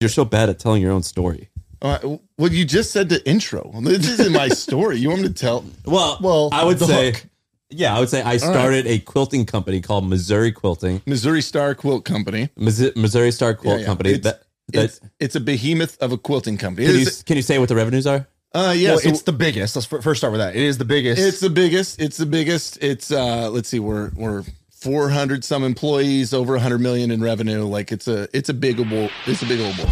You're so bad at telling your own story. Uh, well, you just said the intro. This isn't my story. You want me to tell? Well, Well, I would say, hook. yeah, I would say I started a quilting company called Missouri Quilting, Missouri Star Quilt Company. Missouri, Missouri Star Quilt Yeah, yeah. Company. It's, that, that it's, it's a behemoth of a quilting company. can you can you say what the revenues are? uh, yeah, well, so it's the biggest. Let's first start with that. It is the biggest. it's the biggest. It's the biggest. It's uh, let's see, we're we're 400 some employees, over 100 million in revenue. Like it's a it's a big old boy. It's a big old boy.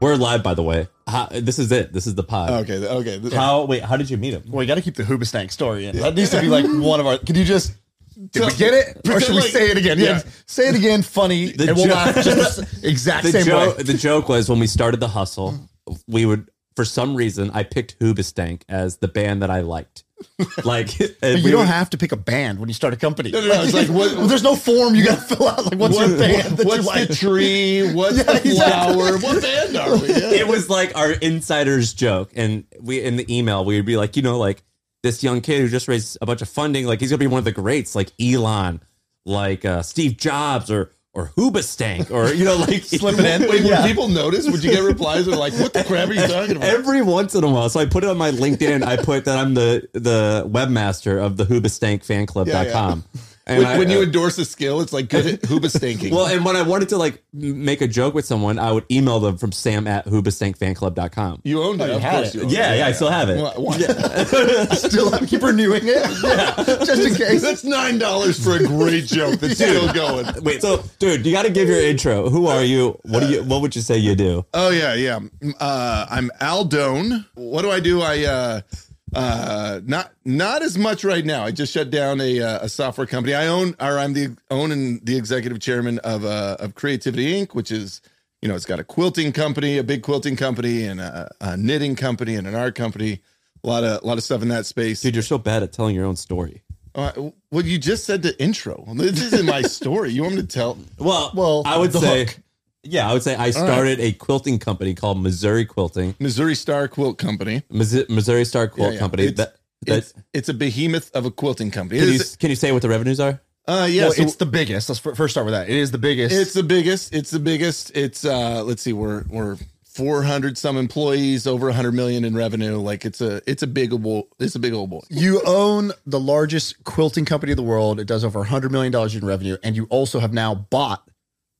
We're live, by the way. How, this is it. This is the pod. Okay, okay. How? Wait, how did you meet him? well, we got to keep the Hoobastank story in. That needs to be like one of our. Can you just? Did we get it, or Pretend should we say it again? Yeah, Yeah. say it again. Funny, The and we'll jo- laugh just the exact The same joke. way. The joke was when we started the hustle, we would for some reason I picked Hoobastank as the band that I liked. Like and But we you don't would- have to pick a band when you start a company. No, no, no, it's like, what- there's no form you got to fill out. Like, what's What- your band that what's you like? the tree? What's Yeah, the exactly. flower? What band are we? Yeah. it was like our insider's joke and we in the email we would be like you know like this young kid who just raised a bunch of funding like he's gonna be one of the greats like elon like uh, steve jobs or or hoobastank or you know like Slip it in. Wait, Yeah. would people notice? Would you get replies that are like, "What the crap are you talking about?" every once in a while so i put it on my linkedin i put that i'm the the webmaster of the hoobastankfanclub.com and when, I- when you endorse a skill, it's like good at hooba stinking. well, and when I wanted to like make a joke with someone, I would email them from sam at hoobastankfanclub.com. you owned it. you of had course it. you owned Yeah, yeah, I still have it. Why- why- Still have to keep renewing it. Yeah, just in case. That's nine dollars for a great joke that's still going. Wait, so dude, you got to give your intro. Who are you? What do you? What would you say you do? Oh yeah, yeah. Uh, I'm Al Doan. What do I do? I uh, uh, not not as much right now. I just shut down a uh, a software company. I own, or I'm the own and the executive chairman of uh, of Creativity Inc., which is you know it's got a quilting company, a big quilting company, and a, a knitting company, and an art company. A lot of a lot of stuff in that space. Dude, you're so bad at telling your own story. Uh, well, you just said the intro. This isn't my story. You want me to tell? Well, Well, I would say, hook. Yeah, I would say I started a quilting company called Missouri Quilting, Missouri Star Quilt Company. Missi- Missouri Star Quilt Yeah, yeah. Company. It's- that, that It's, it's a behemoth of a quilting company. can you is- can you say what the revenues are? uh, yeah, well, so- it's the biggest. Let's f- first start with that. It is the biggest. It's the biggest. It's the biggest. It's uh let's see, we're we're 400 some employees, over 100 million in revenue. Like it's a it's a big old boy. It's a big old boy. you own the largest quilting company in the world. It does over $100 million in revenue. And you also have now bought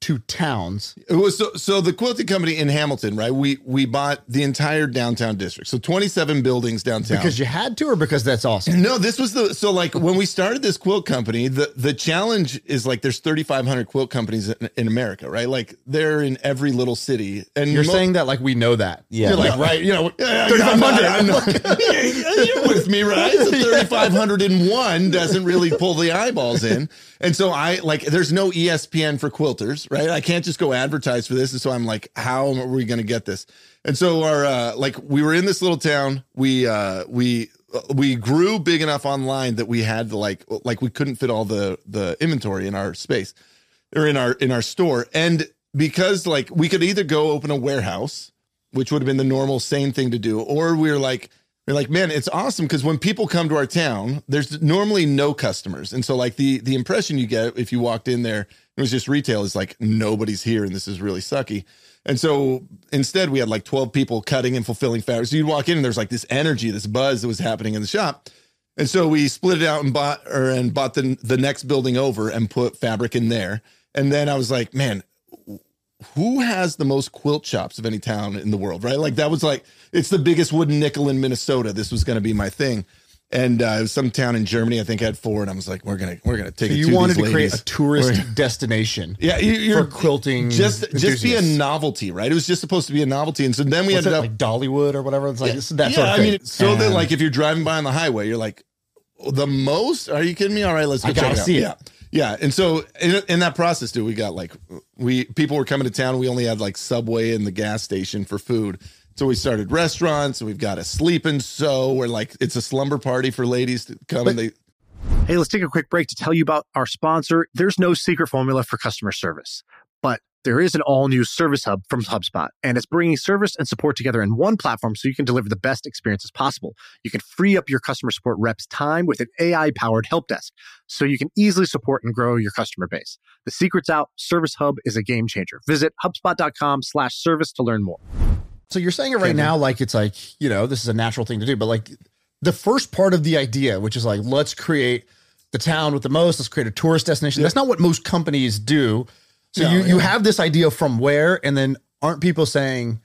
two towns. It was so so the quilting company in Hamilton, right? We we bought the entire downtown district. So 27 buildings downtown. Because you had to, or because that's awesome? no, this was the so like when we started this quilt company, the the challenge is like there's 3,500 quilt companies in, in America, right? Like they're in every little city, and You're mo- saying that like we know that. Yeah. You're like, right, you know, Yeah, 3,500. I know. Yeah, You're with me, right? So 3,501 doesn't really pull the eyeballs in. And so I like, there's no ESPN for quilters, right? I can't just go advertise for this. And so I'm like, how are we going to get this? And so our, uh, like we were in this little town. We, uh, we, we grew big enough online that we had to like, like we couldn't fit all the, the inventory in our space or in our, in our store. And because like we could either go open a warehouse, which would have been the normal sane thing to do, or we are like, we're like, man, it's awesome because when people come to our town, there's normally no customers, and so like the the impression you get if you walked in there, it was just retail is like nobody's here and this is really sucky. And so instead, we had like 12 people cutting and fulfilling fabric. So you'd walk in and there's like this energy, this buzz that was happening in the shop. And so we split it out and bought or and bought the the next building over and put fabric in there. And then I was like, man, who has the most quilt shops of any town in the world, right? Like that was like it's the biggest wooden nickel in Minnesota. This was going to be my thing, and uh, it was some town in Germany. I think had four, and I was like, we're gonna we're gonna take it. you to wanted to create a tourist destination yeah, you, you're for quilting. just just be a novelty, right? It was just supposed to be a novelty, and so then we What's ended that, up like Dollywood or whatever. It's like it's that yeah, sort of I thing. mean, so that And- like if you're driving by on the highway, you're like, the most? Are you kidding me? All right, let's go I check it out. see it. Yeah. Yeah, and so in, in that process, dude, we got like we people were coming to town. We only had like Subway and the gas station for food, so we started restaurants. We've got a sleep and sew where like it's a slumber party for ladies to come and they Hey, let's take a quick break to tell you about our sponsor. There's no secret formula for customer service, but There is an all new Service Hub from HubSpot, and it's bringing service and support together in one platform so you can deliver the best experiences possible. You can free up your customer support reps' time with an AI powered help desk so you can easily support and grow your customer base. The secret's out. Service Hub is a game changer. Visit HubSpot.com slash service to learn more. So you're saying it right now, like it's like, you know, this is a natural thing to do, but like the first part of the idea, which is like, let's create the town with the most, let's create a tourist destination. That's not what most companies do. So No, you, you have this idea from where, and then aren't people saying,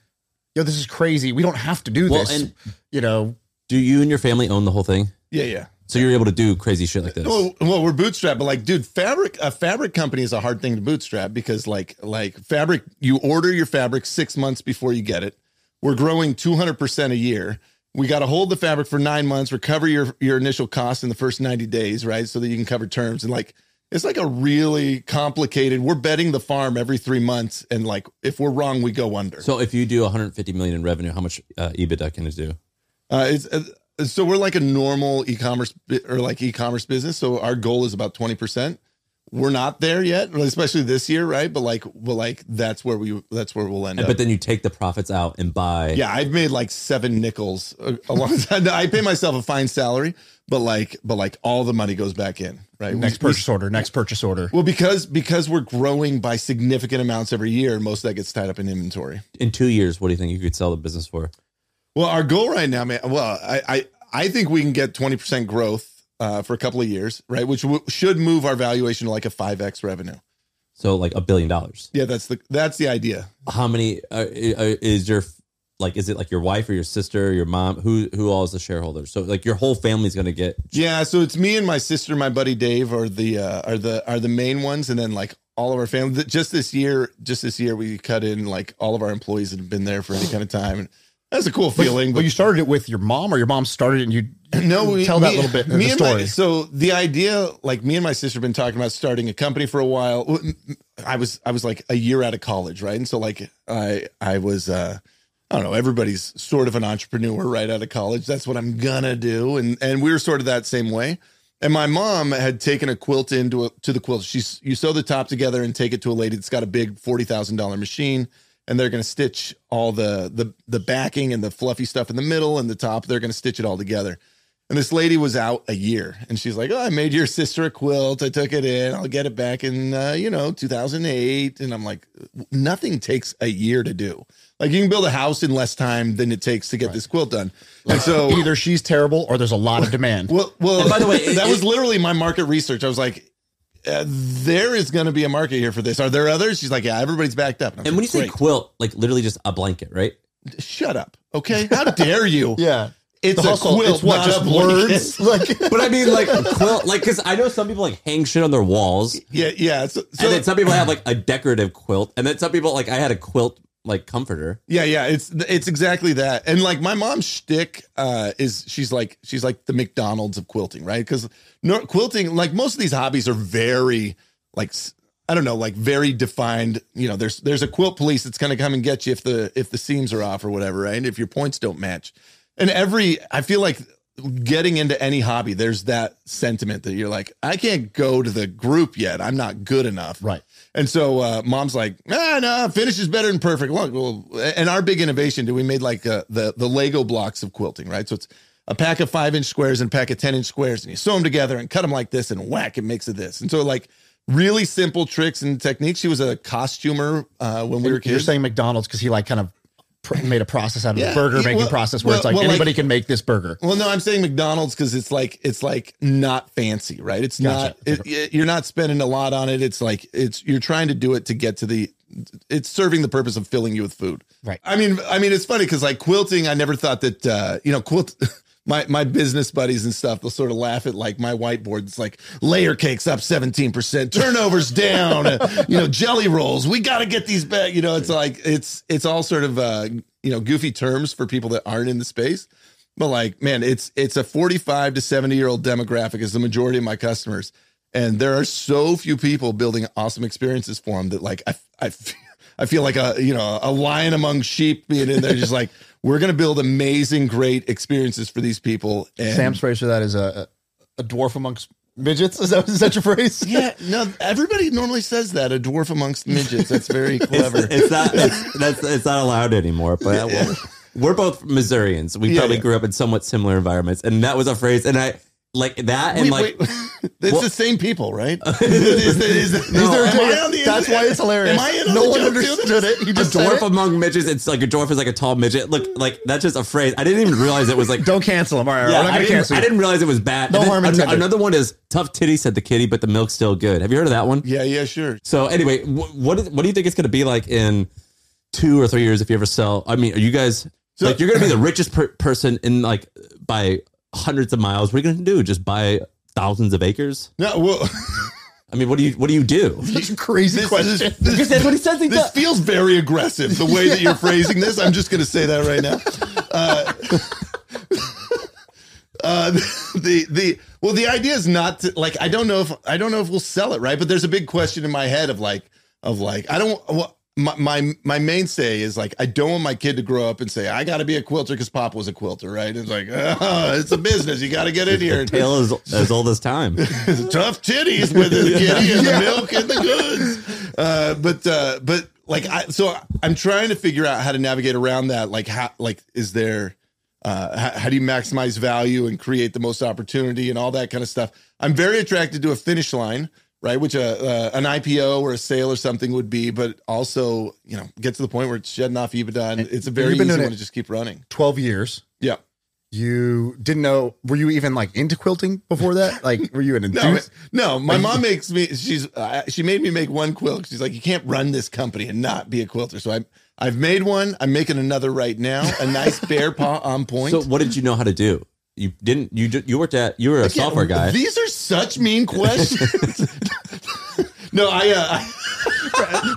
yo, this is crazy. We don't have to do Well, this. and- you know, Do you and your family own the whole thing? Yeah, yeah. So you're able to do crazy shit like this. Well, well, we're bootstrapped, but like, dude, fabric a fabric company is a hard thing to bootstrap because like like fabric, you order your fabric six months before you get it. We're growing two hundred percent a year. We got to hold the fabric for nine months, recover your your initial cost in the first ninety days, right? So that you can cover terms and like. It's like a really complicated. We're betting the farm every three months, and like if we're wrong, we go under. So if you do 150 million in revenue, how much uh, EBITDA can it do? Uh, it's uh, so we're like a normal e-commerce or like e-commerce business. So our goal is about twenty percent. We're not there yet, especially this year, right? But like, well, like that's where we that's where we'll end up. But then you take the profits out and buy. yeah, I've made like seven nickels uh, a, a time. I pay myself a fine salary, but like, but like all the money goes back in, right? next We- we- purchase order, next purchase order. well, because because we're growing by significant amounts every year, most of that gets tied up in inventory. In two years, what do you think you could sell the business for? Well, our goal right now, man. Well, I I, I think we can get twenty percent growth uh, for a couple of years, right? Which w- should move our valuation to like a five x revenue. So like a billion dollars. Yeah, that's the that's the idea. How many uh, uh, is your like? Is it like your wife or your sister, or your mom? Who who all is the shareholder? So like your whole family's gonna get. Yeah, so it's me and my sister, my buddy Dave, are the uh, are the are the main ones, and then like all of our family. Just this year, just this year, we cut in like all of our employees that have been there for any kind of time, and that's a cool feeling. But you started it with your mom, or your mom started it and you no, we, tell that me- little bit me the and my- story. so the idea, like me and my sister, have been talking about starting a company for a while. I was I was like a year out of college, right? And so like I I was uh I don't know, everybody's sort of an entrepreneur right out of college. That's what I'm gonna do. And and we were sort of that same way. And my mom had taken a quilt into a, to the quilt. She's you sew the top together and take it to a lady that's got a big forty thousand dollar machine, and they're going to stitch all the the the backing and the fluffy stuff in the middle and the top. They're going to stitch it all together. And this lady was out a year, and she's like, "Oh, I made your sister a quilt. I took it in. I'll get it back in, uh, you know, 2008." And I'm like, "Nothing takes a year to do. Like, you can build a house in less time than it takes to get this quilt done." And so, either she's terrible or there's a lot of demand. well, well. And by the way, that it- was literally my market research. I was like, uh, "There is going to be a market here for this. Are there others?" She's like, "Yeah, everybody's backed up." I was And when you like, say "Great." quilt, like literally just a blanket, right? "Shut up," okay? How dare you? yeah. It's The a quilt, it's what, not just a words? Like But I mean, like a quilt, like because I know some people like hang shit on their walls, Yeah, yeah. So, so and then some people have like a decorative quilt, and then some people like I had a quilt like comforter. Yeah, yeah, it's it's exactly that. And like my mom's shtick uh, is she's like she's like the McDonald's of quilting, right? Because no, quilting, like most of these hobbies, are very like I don't know, like very defined. You know, there's there's a quilt police that's to come and get you if the if the seams are off or whatever, right? And if your points don't match. And every I feel like getting into any hobby, there's that sentiment that you're like, I can't go to the group yet. I'm not good enough. Right. And so uh, mom's like, ah, no, finish is better than perfect. Well, well, and our big innovation, did we made like uh, the the Lego blocks of quilting, right? So it's a pack of five inch squares and a pack of ten inch squares, and you sew them together and cut them like this, and whack, it makes it this. And so like really simple tricks and techniques. She was a costumer uh, when we were kids. you're saying McDonald's because he like kind of made a process out of Yeah, the burger making well- process where it's like well, like- anybody can make this burger. Well, no, I'm saying McDonald's because it's like it's like not fancy, right? It's Gotcha. not. It, it- you're not spending a lot on it. It's like it's you're trying to do it to get to the. It's serving the purpose of filling you with food. Right. I mean, I mean, it's funny because like quilting, I never thought that uh, you know quilt. My my business buddies and stuff, they'll sort of laugh at like my whiteboard. It's like layer cakes up 17%, turnovers down, uh, you know, jelly rolls. We got to get these back. You know, it's like it's it's all sort of uh, you know, goofy terms for people that aren't in the space. But like, man, it's it's a 45 to 70 year old demographic is the majority of my customers. And there are so few people building awesome experiences for them that like I I feel, I feel like a you know a lion among sheep being in there, just like we're gonna build amazing, great experiences for these people. And Sam's phrase for that is a, a dwarf amongst midgets. Is that, is that your phrase? Yeah, no, everybody normally says that a dwarf amongst midgets. That's very clever. It's not. It's, that's it's not allowed anymore. But we're, we're both Missourians. We Yeah, probably yeah. grew up in somewhat similar environments, and that was a phrase. And I like that, and Wait, like wait, it's Well- the same people, right? is, that- is, that- These are- I that's why it's hilarious. Am I in on no one understood it. He a just said dwarf among midgets. It's like a dwarf is like a tall midget. Look, like that's just a phrase. I didn't even realize it was like. Don't cancel him. All right, Yeah, we're not I didn't, cancel I didn't realize it was bad. No then harm intended. Another one is tough titty said the kitty, but the milk's still good. Have you heard of that one? Yeah, yeah, sure. So anyway, wh- what is, what do you think it's going to be like in two or three years if you ever sell? I mean, are you guys So- like you're going to be the richest per- person in like by hundreds of miles? What are you going to do? Just buy thousands of acres? No, well, I mean, what do you what do you do? Such a crazy this, question. is- this, Because that's what he says. He this does. feels very aggressive. The way that you're phrasing this, I'm just going to say that right now. Uh, uh, the the well, the idea is not to like. I don't know if I don't know if we'll sell it, right? But there's a big question in my head of like of like I don't. Well, my, my my mainstay is like I don't want my kid to grow up and say I got to be a quilter because Pop was a quilter, right? It's like oh, it's a business. You got to get in here. Tale is as old as time. tough titties with the kitty and the milk and the goods. Uh, but uh, but like I so I'm trying to figure out how to navigate around that. Like how like is there uh, how, how do you maximize value and create the most opportunity and all that kind of stuff? I'm very attracted to a finish line. Right, which a uh, an IPO or a sale or something would be, but also you know get to the point where it's shedding off EBITDA, and it's a very you've easy one to just keep running. Twelve years. Yeah, You didn't know? Were you even like into quilting before that? Like, were you an No, enthusiast? no. My mom makes me. She's uh, she made me make one quilt. She's like, you can't run this company and not be a quilter. So I I've made one. I'm making another right now. A nice bear paw on point. So what did you know how to do? You didn't. You ju- you worked at. You were a Again, software guy. These are such mean questions. No, I. Uh,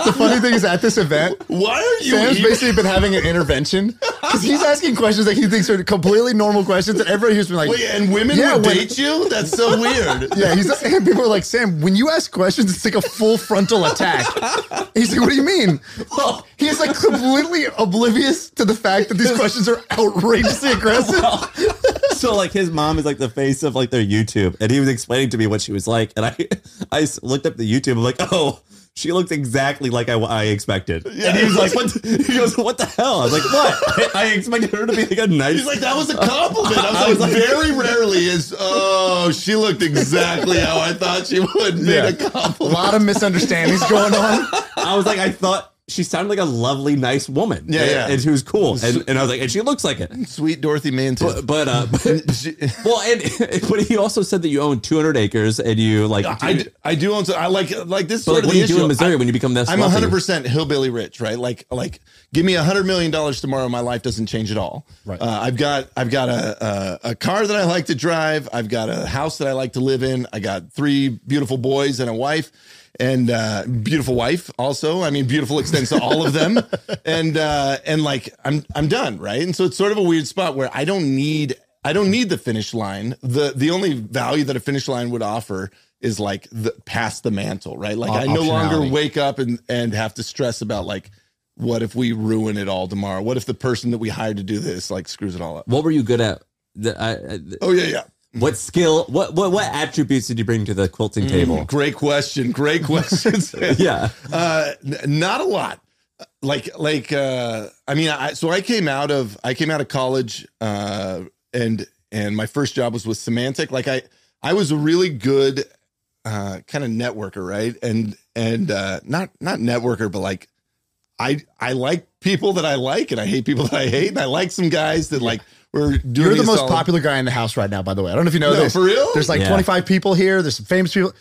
the funny thing is, at this event, why are you? Sam's even- basically been having an intervention because he's asking questions that he thinks are completely normal questions, and everybody here's been like, Wait, and women Yeah, would when- date you? That's so weird. Yeah, he's and people are like, Sam, when you ask questions, it's like a full frontal attack. He's like, what do you mean? He's like completely oblivious to the fact that these questions are outrageously aggressive. So like his mom is like the face of like their YouTube, and he was explaining to me what she was like, and I I looked up the YouTube. I'm like, oh, she looks exactly like I, I expected. and he was like, what? He goes, what the hell? I was like, what? I expected her to be like a nice. He's like, that was a compliment. I was, like, very rarely is, oh, she looked exactly how I thought she would. Yeah. a A compliment. lot of misunderstandings going on. I was like, I thought she sounded like a lovely, nice woman. Yeah, and, yeah. and she was cool, and, and I was like, and she looks like it. Sweet Dorothy Mantis. But, but uh, but, She- well, and but he also said that you own 200 acres, and you like. I, do own. So I like like this. but Sort like, of what do you do in Missouri I- when you become this? I'm wealthy? 100 percent hillbilly rich, right? Like like give me a hundred million dollars tomorrow, my life doesn't change at all. Right. Uh, I've got I've got a, a a car that I like to drive. I've got a house that I like to live in. I got three beautiful boys and a wife. And uh, beautiful wife, also. I mean, beautiful extends to all of them, and uh, and like I'm I'm done, right? And so it's sort of a weird spot where I don't need I don't need the finish line. the The only value that a finish line would offer is like the past the mantle, right? Like I no longer wake up and and have to stress about like what if we ruin it all tomorrow? What if the person that we hired to do this like screws it all up? What were you good at? The, I, I, Oh yeah, yeah. What skill? What what what attributes did you bring to the quilting table? Great question. Great questions. Yeah, uh, n- not a lot. Like like uh, I mean, I so I came out of I came out of college uh, and and my first job was with Symantec. Like I I was a really good uh, kind of networker, right? And and uh, not not networker, but like I I like people that I like, and I hate people that I hate, and I like some guys that like were doing You're the most solid- popular guy in the house right now, by the way. I don't know if you know No, this. for real? There's like Yeah. 25 people here. There's some famous people.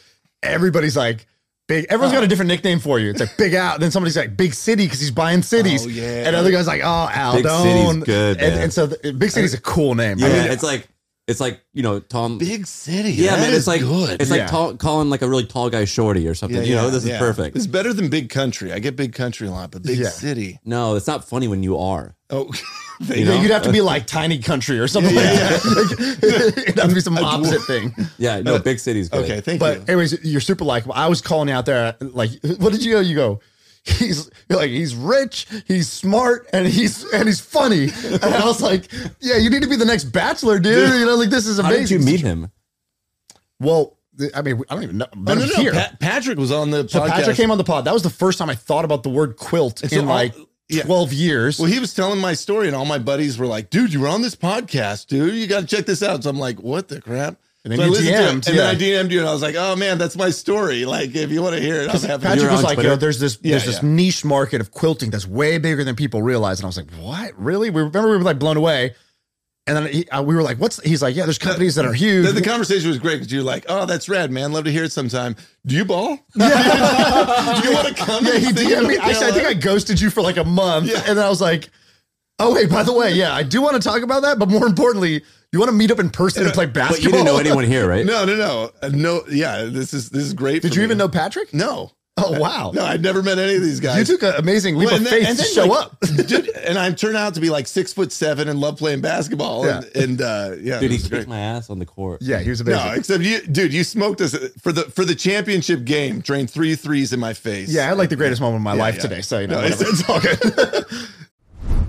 Everybody's like big. Everyone's got a uh. different nickname for you. It's like Big Al. Then somebody's like Big City because he's buying cities. Oh, yeah. And other guys like, oh, Al. Big City's good, And, and so the, Big City's a cool name. yeah. I mean, it's like it's like you know Tom. big city. yeah, That man. It's like good. it's like Yeah. tall, calling like a really tall guy shorty or something. you know, this is perfect. It's better than big country. I get big country a lot, but big Yeah. city. No, it's not funny when you are. Oh, they You know? You'd have to be like tiny country or something like that. It'd have to be some opposite thing. Yeah, no, big city's good. okay. Thank But you. anyways, you're super likable. I was calling out there, like, what did you go? You go, he's like he's rich, he's smart, and he's and he's funny. And I was like, yeah, you need to be the next Bachelor, dude. You know, like this is How amazing. did you meet him? Well, I mean, I don't even know. Oh, no, no, here. Pa- Patrick was on the so podcast. Patrick came on the pod. That was the first time I thought about the word quilt so in all- like yeah. 12 years. Well, he was telling my story, and all my buddies were like, "Dude, you were on this podcast, dude. You got to check this out." So I'm like, "What the crap?" And then so I you listened to it, DM'd, and then. I DM'd you, and I was like, "Oh man, that's my story. Like, if you want to hear it, I'm happy." Patrick was like, Twitter? yo, there's this Yeah, there's this yeah. niche market of quilting that's way bigger than people realize. And I was like, what? Really? We remember we were like blown away. And then he, uh, we were like, what's, he's like, yeah, there's companies that are huge. The, the conversation was great because you're like, "Oh, that's rad, man. Love to hear it sometime." Do you ball? Yeah. Do you want to come? yeah, he DM'd me. Actually, I think I ghosted you for like a month. And then I was like, oh, wait, by the way, yeah, I do want to talk about that. But more importantly, you want to meet up in person and play But basketball? you didn't know anyone here, right? No, no, no, Uh, no. Yeah, this is this is great. Did for you me. even know Patrick? No, Oh, wow. no. I'd never met any of these guys. You took an amazing leap Well, of and then- faith and to then, show like, up. dude, and I turned out to be like six foot seven and love playing basketball. And, and uh, yeah, Dude, it he was kicked great. my ass on the court. Yeah, he was amazing. No, except you, dude. You smoked us for the for the championship game. Drained three threes in my face. yeah, I had like the greatest moment of my Yeah, life yeah. today. So, you know, No, it's- whatever. it's all good.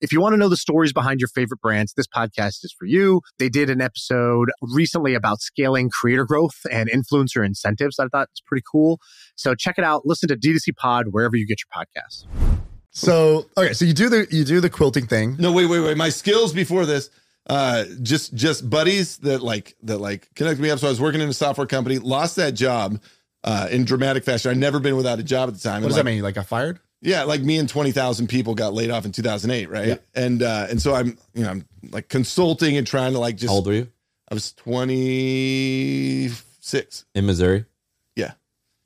If you want to know the stories behind your favorite brands, this podcast is for you. They did an episode recently about scaling creator growth and influencer incentives. I thought it's pretty cool. So check it out. Listen to D2C Pod wherever you get your podcasts. So okay, so you do the you do the quilting thing. No, wait, wait, wait. My skills before this, uh, just just buddies that like that like connected me up. So I was working in a software company, lost that job uh, in dramatic fashion. I'd never been without a job at the time. What And, does like, that mean? You like got fired? Yeah, like me and twenty thousand people got laid off in two thousand eight, right? Yeah. And uh, and so I'm you know I'm like consulting and trying to like just. How old were you? I was twenty six. In Missouri? Yeah.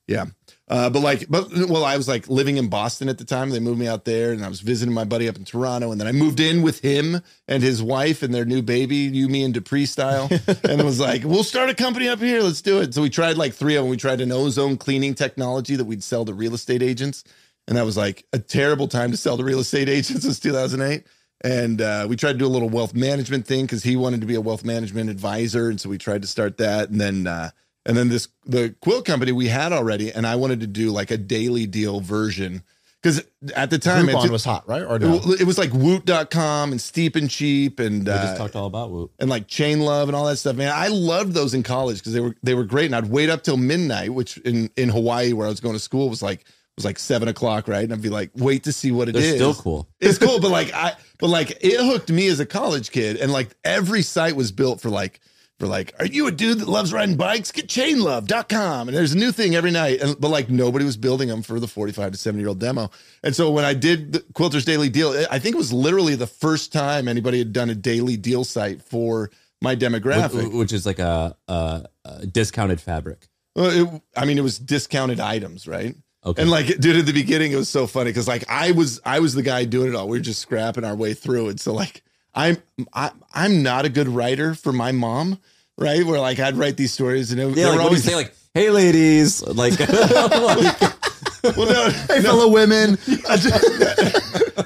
Yeah. Uh, but like, but well, I was like living in Boston at the time. They moved me out there, and I was visiting my buddy up in Toronto. And then I moved in with him and his wife and their new baby, you, me, and Dupree style. and it was like, we'll start a company up here. Let's do it. So we tried like three of them. We tried an ozone cleaning technology that we'd sell to real estate agents, and that was like a terrible time to sell to real estate agents. Was 2008. And uh, we tried to do a little wealth management thing because he wanted to be a wealth management advisor, and so we tried to start that. And then uh, and then this the quilt company we had already, and I wanted to do like a daily deal version because at the time it, Groupon was hot, right? Or no? it, it was like Woot.com and Steep and Cheap and We uh, just talked all about woot and like Chain Love and all that stuff. Man, I loved those in college because they were they were great. And I'd wait up till midnight, which in in Hawaii where I was going to school was like was like seven o'clock, right? And I'd be like, wait to see what it They're is. still cool. It's cool, but like I but like it hooked me as a college kid, and like every site was built for like for like, are you a dude that loves riding bikes? Get chainlove.com. And there's a new thing every night. And but like nobody was building them for the 45 to 70 year old demo. And so when I did the Quilter's Daily Deal, I think it was literally the first time anybody had done a daily deal site for my demographic. Wh- Which is like a, a, a discounted fabric. Well, it, I mean, it was discounted items, right? Okay. And like, dude, at the beginning, it was so funny because like I was, I was the guy doing it all. We were just scrapping our way through it. So like, I'm, I, I'm not a good writer for my mom, right? Where like I'd write these stories and it, yeah, like were what do you always say? Like, hey, ladies. Like, like well, no, hey, fellow women.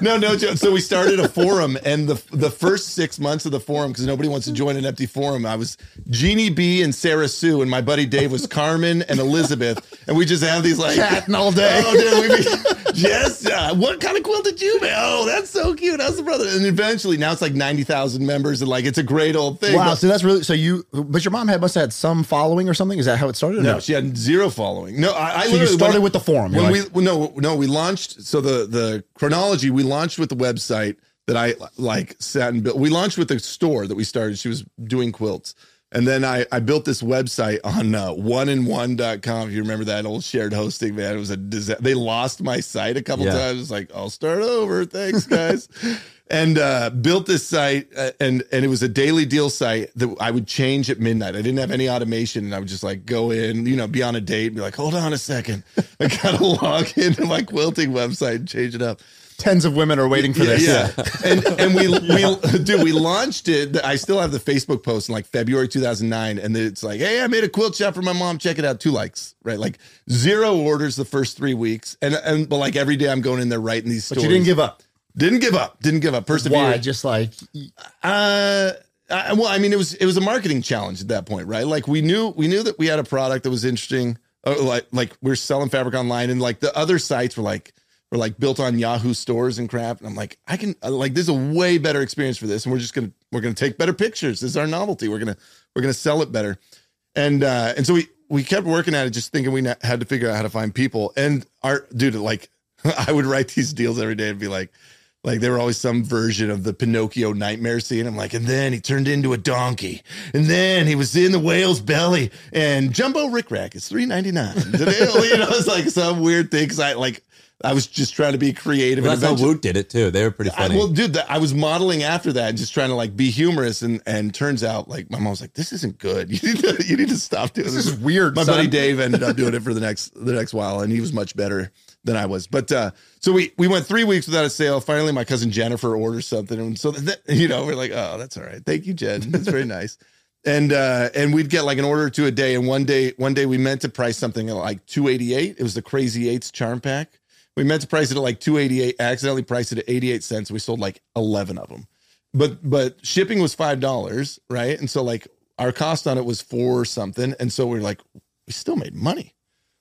no, no, Joe. So we started a forum, and the the first six months of the forum, because nobody wants to join an empty forum, I was Jeannie B and Sarah Sue, and my buddy Dave was Carmen and Elizabeth, and we just have these like Chatting all day. Oh, dude, we be, yes. Uh, what kind of quilt did you make? Oh, that's so cute. How's the brother? And eventually, now it's like ninety thousand members, and like it's a great old thing. Wow, But- so that's really so you. But your mom had must have had some following or something. Is that how it started? or no, she had zero following. No, I, I So started with the forum. When like- we no no we launched so the the chronology we launched with the website that I like sat and built. We launched with the store that we started. She was doing quilts. And then I, I built this website on uh, oneandone.com. If you remember that old shared hosting, man, it was a disaster. They lost my site a couple Yeah. times. It's like, I'll start over. Thanks, guys. and uh, built this site, uh, and and it was a daily deal site that I would change at midnight. I didn't have any automation, and I would just like go in, you know, be on a date, and be like, hold on a second, I gotta log into my quilting website and change it up. Tens of women are waiting for this. Yeah, and and we we dude, we launched it. I still have the Facebook post in like February 2009, and it's like, hey, I made a quilt shop for my mom. Check it out. Two likes, right? Like zero orders the first three weeks, and and but like every day I'm going in there writing these But you didn't give up. didn't give up, didn't give up. Persevere. Why? Just like Uh, I, well, I mean, it was it was a marketing challenge at that point, right? Like we knew we knew that we had a product that was interesting. Uh, like like we are selling fabric online, and like the other sites were like were like built on Yahoo stores and crap. And I'm like, I can uh, like this is a way better experience for this, and we're just gonna we're gonna take better pictures. This is our novelty. We're gonna we're gonna sell it better, and uh, and so we we kept working at it, just thinking we had to figure out how to find people. And our dude, like I would write these deals every day and be like. Like there were always some version of the Pinocchio nightmare scene. I'm like, and then he turned into a donkey, and then he was in the whale's belly, and Jumbo Rick Rack is three ninety nine. you know, it's like some weird thing. Cause I like, I was just trying to be creative. Well, and that's how Woot did it too. They were pretty I, funny. well, dude, that, I was modeling after that and just trying to like be humorous, and and turns out like my mom was like, "This isn't good. You need to you need to stop doing this this." is weird. My son. buddy Dave ended up doing it for the next the next while, and he was much better than I was. But uh, so we we went three weeks without a sale. Finally, my cousin Jennifer orders something, and so that, you know we're like, oh, that's all right. Thank you, Jen. That's very nice. And uh, and we'd get like an order or two a day. And one day, one day we meant to price something at like two eighty eight. It was the Crazy Eights charm pack. We meant to price it at like two eighty eight. Accidentally priced it at eighty eight cents. We sold like eleven of them. But but shipping was five dollars, right? And so like our cost on it was four something. And so we are like, we still made money.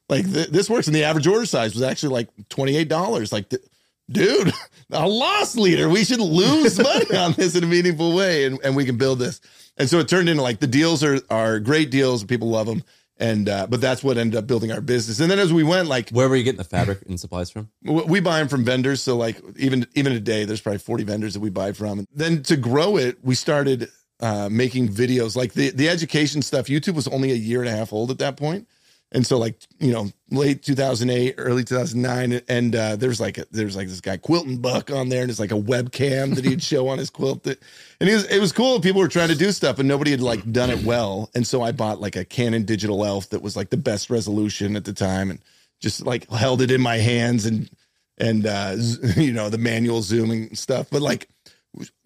Like th- this works, and the average order size was actually like twenty eight dollars. Like, th- dude, a loss leader. We should lose money on this in a meaningful way, and, and we can build this. And so it turned into like the deals are are great deals, and people love them. And uh, but that's what ended up building our business. And then as we went, like Where were you getting the fabric and supplies from? we buy them from vendors. So like even even today, there's probably 40 vendors that we buy from. And then to grow it, we started uh, making videos. Like the the education stuff. YouTube was only a year and a half old at that point, and so like you know late 2008, early 2009, and uh, there's like a, there's like this guy Quilton Buck on there, and it's like a webcam that he'd show on his quilt. That, and it was it was cool. People were trying to do stuff, and nobody had like done it well. And so I bought like a Canon Digital ELPH that was like the best resolution at the time, and just like held it in my hands and and uh you know the manual zooming stuff but like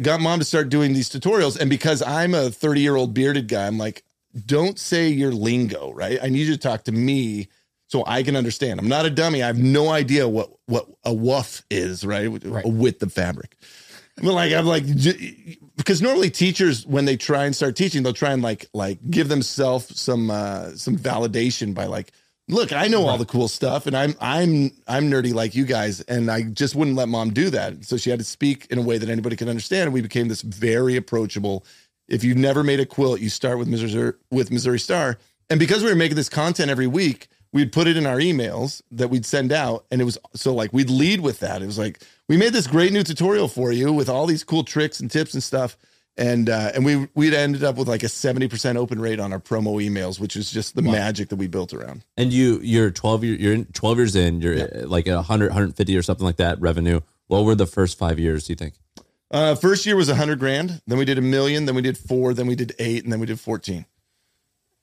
got mom to start doing these tutorials and because i'm a 30 year old bearded guy i'm like don't say your lingo right? I need you to talk to me so i can understand. I'm not a dummy. I have no idea what what a woof is right, Right. a width of fabric. But like i'm like because normally teachers when they try and start teaching they'll try and like like give themselves some uh some validation by like look i know all the cool stuff and i'm i'm i'm nerdy like you guys and i just wouldn't let mom do that. So she had to speak in a way that anybody could understand and we became this very approachable if you've never made a quilt you start with missouri with missouri star. And because we were making this content every week we'd put it in our emails that we'd send out. And it was so like we'd lead with that. It was like we made this great new tutorial for you with all these cool tricks and tips and stuff. And uh, and we we'd ended up with like a 70% open rate on our promo emails which is just the magic that we built around. And you, you're 12 year, you're in 12 years in, you're uh, like a 100, 150 or something like that revenue. What were the first five years, do you think? Uh, first year was a 100 grand then we did a million then we did four then we did eight and then we did 14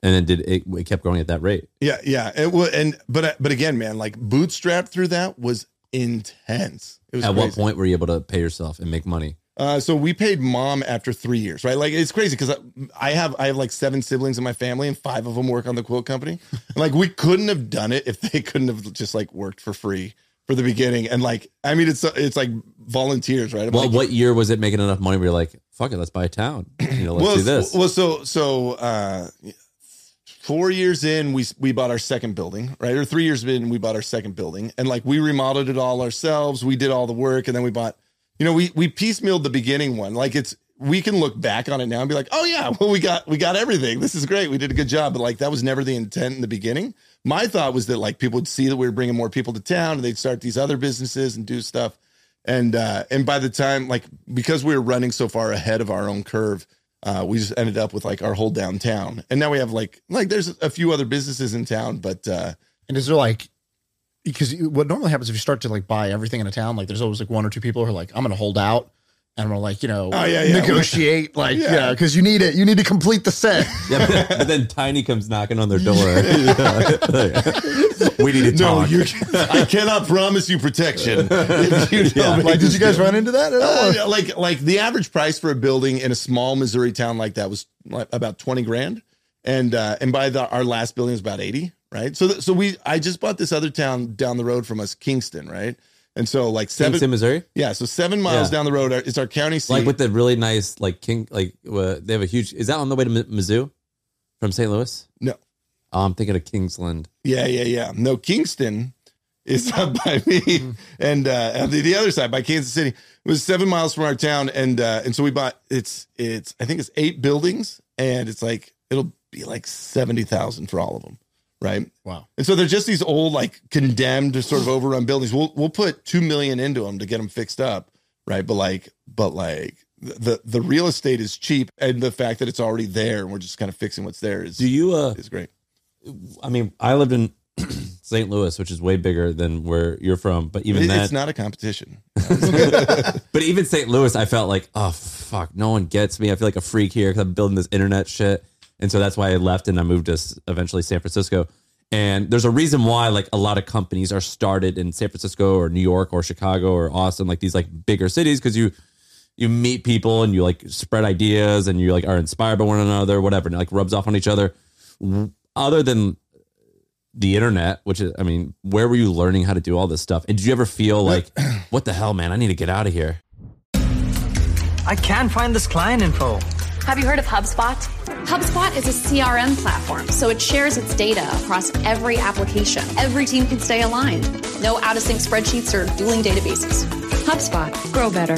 And then did it, it kept growing at that rate? yeah yeah it was and but but again man like bootstrap through that was intense it was At what point were you able to pay yourself and make money? Uh, so we paid mom after three years, right? Like it's crazy because I have I have like seven siblings in my family, and five of them work on the quilt company. And like we couldn't have done it if they couldn't have just like worked for free for the beginning. And like I mean, it's it's like volunteers, right? I'm Well, like, what year was it making enough money where you're like, fuck it, let's buy a town. You know, let's well, do this. Well, so so uh, four years in, we we bought our second building, right? Or three years in, we bought our second building, and like we remodeled it all ourselves. We did all the work, and then we bought. You know, we we piecemealed the beginning one. Like it's we can look back on it now and be like, oh yeah, well we got we got everything. This is great. We did a good job. But like that was never the intent in the beginning. My thought was that like people would see that we were bringing more people to town, and they'd start these other businesses and do stuff. And uh, and by the time like because we were running so far ahead of our own curve, uh, we just ended up with like our whole downtown. And now we have like like there's a few other businesses in town, but uh, And is there like, because what normally happens if you start to like buy everything in a town, like there's always like one or two people who are like, I'm to hold out and we're like, you know, Oh, yeah, yeah. negotiate, like, Yeah. yeah, because you need it. You need to complete the set. Yeah, but, but then Tiny comes knocking on their door. we need to No, talk. you. I cannot promise you protection. you don't Yeah. like, did you guys run into that at all? Uh, like like the average price for a building in a small Missouri town like that was like about 20 grand and uh and by the our last building was about 80 right so th- so we I just bought this other town down the road from us Kingston right and so like seven Kingston, Missouri. yeah so 7 miles Yeah. down the road is our county seat Like with the really nice, like King, like uh, they have a huge. Is that on the way to M- Mizzou from St. Louis? no Oh, I'm thinking of Kingsland. yeah yeah yeah no Kingston is up by me and uh the, the other side by Kansas City it was 7 miles from our town and uh and so we bought it's it's I think it's 8 buildings and it's like it'll be like 70,000 for all of them right Wow. And so they're just these old, like condemned, sort of overrun buildings. We'll we'll put two million into them to get them fixed up, right? But like, but like the the real estate is cheap, and the fact that it's already there, and we're just kind of fixing what's there is Do you? uh is great. I mean, I lived in St. Louis, which is way bigger than where you're from. But even It- that, it's not a competition. but even St. Louis, I felt like, oh fuck, no one gets me. I feel like a freak here because I'm building this internet shit, and so that's why I left and I moved to eventually San Francisco. And there's a reason why like a lot of companies are started in San Francisco or New York or Chicago or Austin, like these like bigger cities, because you you meet people and you like spread ideas and you like are inspired by one another, whatever, and it like rubs off on each other. Other than the internet, which is, I mean, where were you learning how to do all this stuff? And did you ever feel uh, like, what the hell, man? I need to get out of here. I can't find this client info. Have you heard of HubSpot? HubSpot is a CRM platform, so it shares its data across every application. Every team can stay aligned. No out of sync spreadsheets or dueling databases. HubSpot, grow better.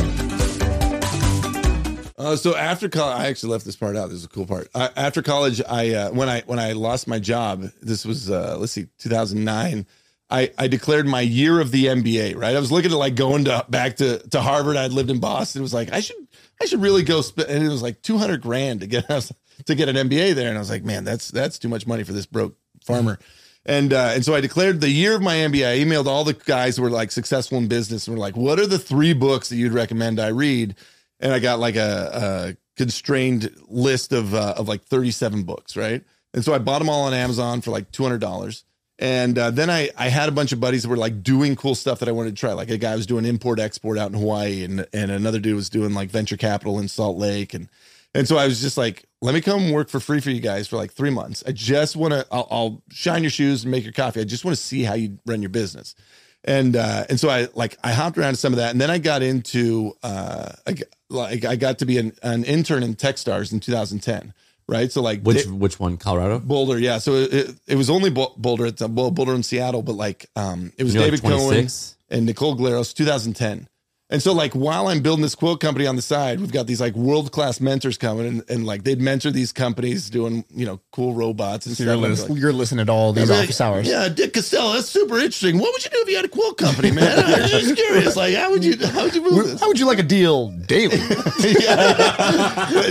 Uh, so after college, I actually left this part out. This is a cool part. I, after college, I uh, when I when I lost my job, this was uh, let's see, 2009. I, I declared my year of the MBA. Right, I was looking at like going to back to to Harvard. I'd lived in Boston. It was like I should I should really go. Sp-, and it was like 200 grand to get us to get an MBA there. And I was like, man, that's that's too much money for this broke farmer. And uh, and so I declared the year of my MBA. I emailed all the guys who were like successful in business and were like, what are the three books that you'd recommend I read? and I got like a, a constrained list of uh, of like 37 books, right? And so I bought them all on Amazon for like $200. And uh, then I I had a bunch of buddies that were like doing cool stuff that I wanted to try. Like a guy was doing import export out in Hawaii, and and another dude was doing like venture capital in Salt Lake, and and so I was just like, let me come work for free for you guys for like three months. I just want to, I'll, I'll shine your shoes and make your coffee. I just want to see how you run your business and uh and so i like i hopped around to some of that and then i got into uh I, like i got to be an, an intern in techstars in 2010 right? So like Which which one? Colorado? boulder yeah. So it, it, it was only boulder at the well, boulder in seattle but like um it was You're like david cohen and nicole glaros 2010 and so like while i'm building this quilt company on the side we've got these like world-class mentors coming and, and like they'd mentor these companies doing you know cool robots and So stuff you're, And I'd be lis- like, you're listening to all these office like, hours. Yeah, Dick Costolo, that's super interesting. What would you do if you had a quilt company, man? I'm just curious. Like, how would you how would you move this? How would you like a deal daily?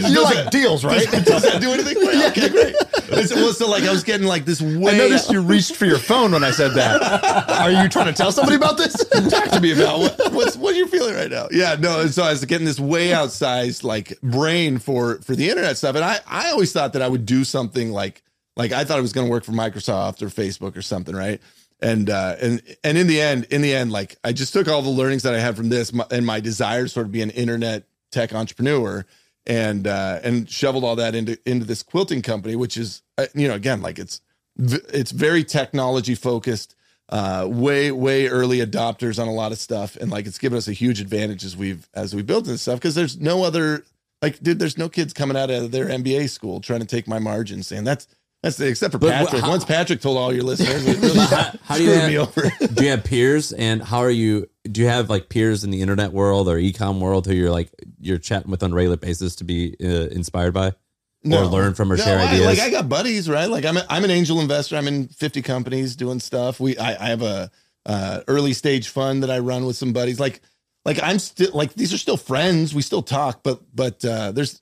you like deals, right? Does that do anything for you? Okay, great. And so, well, so like I was getting like this way. I noticed you reached for your phone when I said that. Are you trying to tell somebody about this? talk to me about what, what's what you're feeling right now. Yeah, no. And so I was getting this way outsized like brain for for the internet stuff, and I I always thought that I would do something like like I thought it was going to work for Microsoft or Facebook or something, right? And uh, and and in the end, in the end, like I just took all the learnings that I had from this my, and my desire to sort of be an internet tech entrepreneur, and uh, and shoveled all that into into this quilting company, which is uh, you know again like it's it's very technology focused uh way way early adopters on a lot of stuff. And like it's given us a huge advantage as we've as we built this stuff because there's no other like dude there's no kids coming out of their mba school trying to take my margins saying that's that's the, except for But patrick. how- once patrick told all your listeners it really how, how do you screwed me over. do you have peers? And how are you do you have like peers in the internet world or ecom world who you're like you're chatting with on a regular basis to be uh, inspired by or learn from or No, share I- ideas like I got buddies, right? Like I'm a, I'm an angel investor. I'm in 50 companies doing stuff. We I, I have a uh, early stage fund that I run with some buddies. Like like I'm still like these are still friends. We still talk, but but uh, there's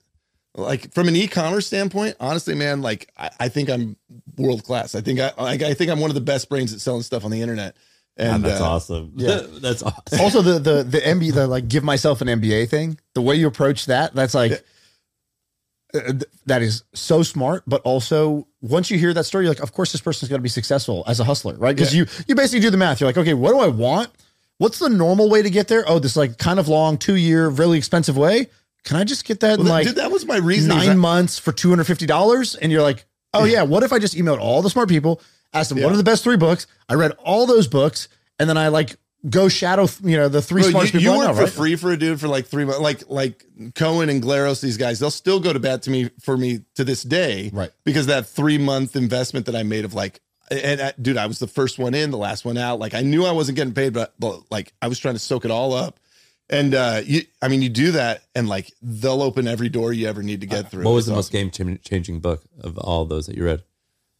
like from an e-commerce standpoint, honestly, man, like I, I think I'm world class. I think I like I think I'm one of the best brains at selling stuff on the internet. And that's uh, awesome. yeah. that's awesome. also the the the MBA the like give myself an MBA thing. The way you approach that, that's like th- Uh, that is so smart. But also, once you hear that story, you're like, of course, this person's going to be successful as a hustler, right? Because you you basically do the math. You're like, okay, what do I want? What's the normal way to get there? Oh, this like kind of long, two year, really expensive way. Can I just get that well, in like dude, that was my reason. nine months for two hundred fifty dollars? And you're like, oh yeah, what if I just emailed all the smart people, asked them Yeah. what are the best three books? I read all those books, and then I like go shadow, you know, the three Bro, smartest you, people you I work know, for right? free for a dude for like three months. Like like Cohen and Glaros, these guys, they'll still go to bat to me for me to this day, Right. Because that three month investment that I made of like, and uh, dude, I was the first one in, the last one out. Like I knew I wasn't getting paid, but, but like I was trying to soak it all up. And uh, you, I mean, you do that, and like they'll open every door you ever need to get through. What was It's the most game changing book of all those that you read?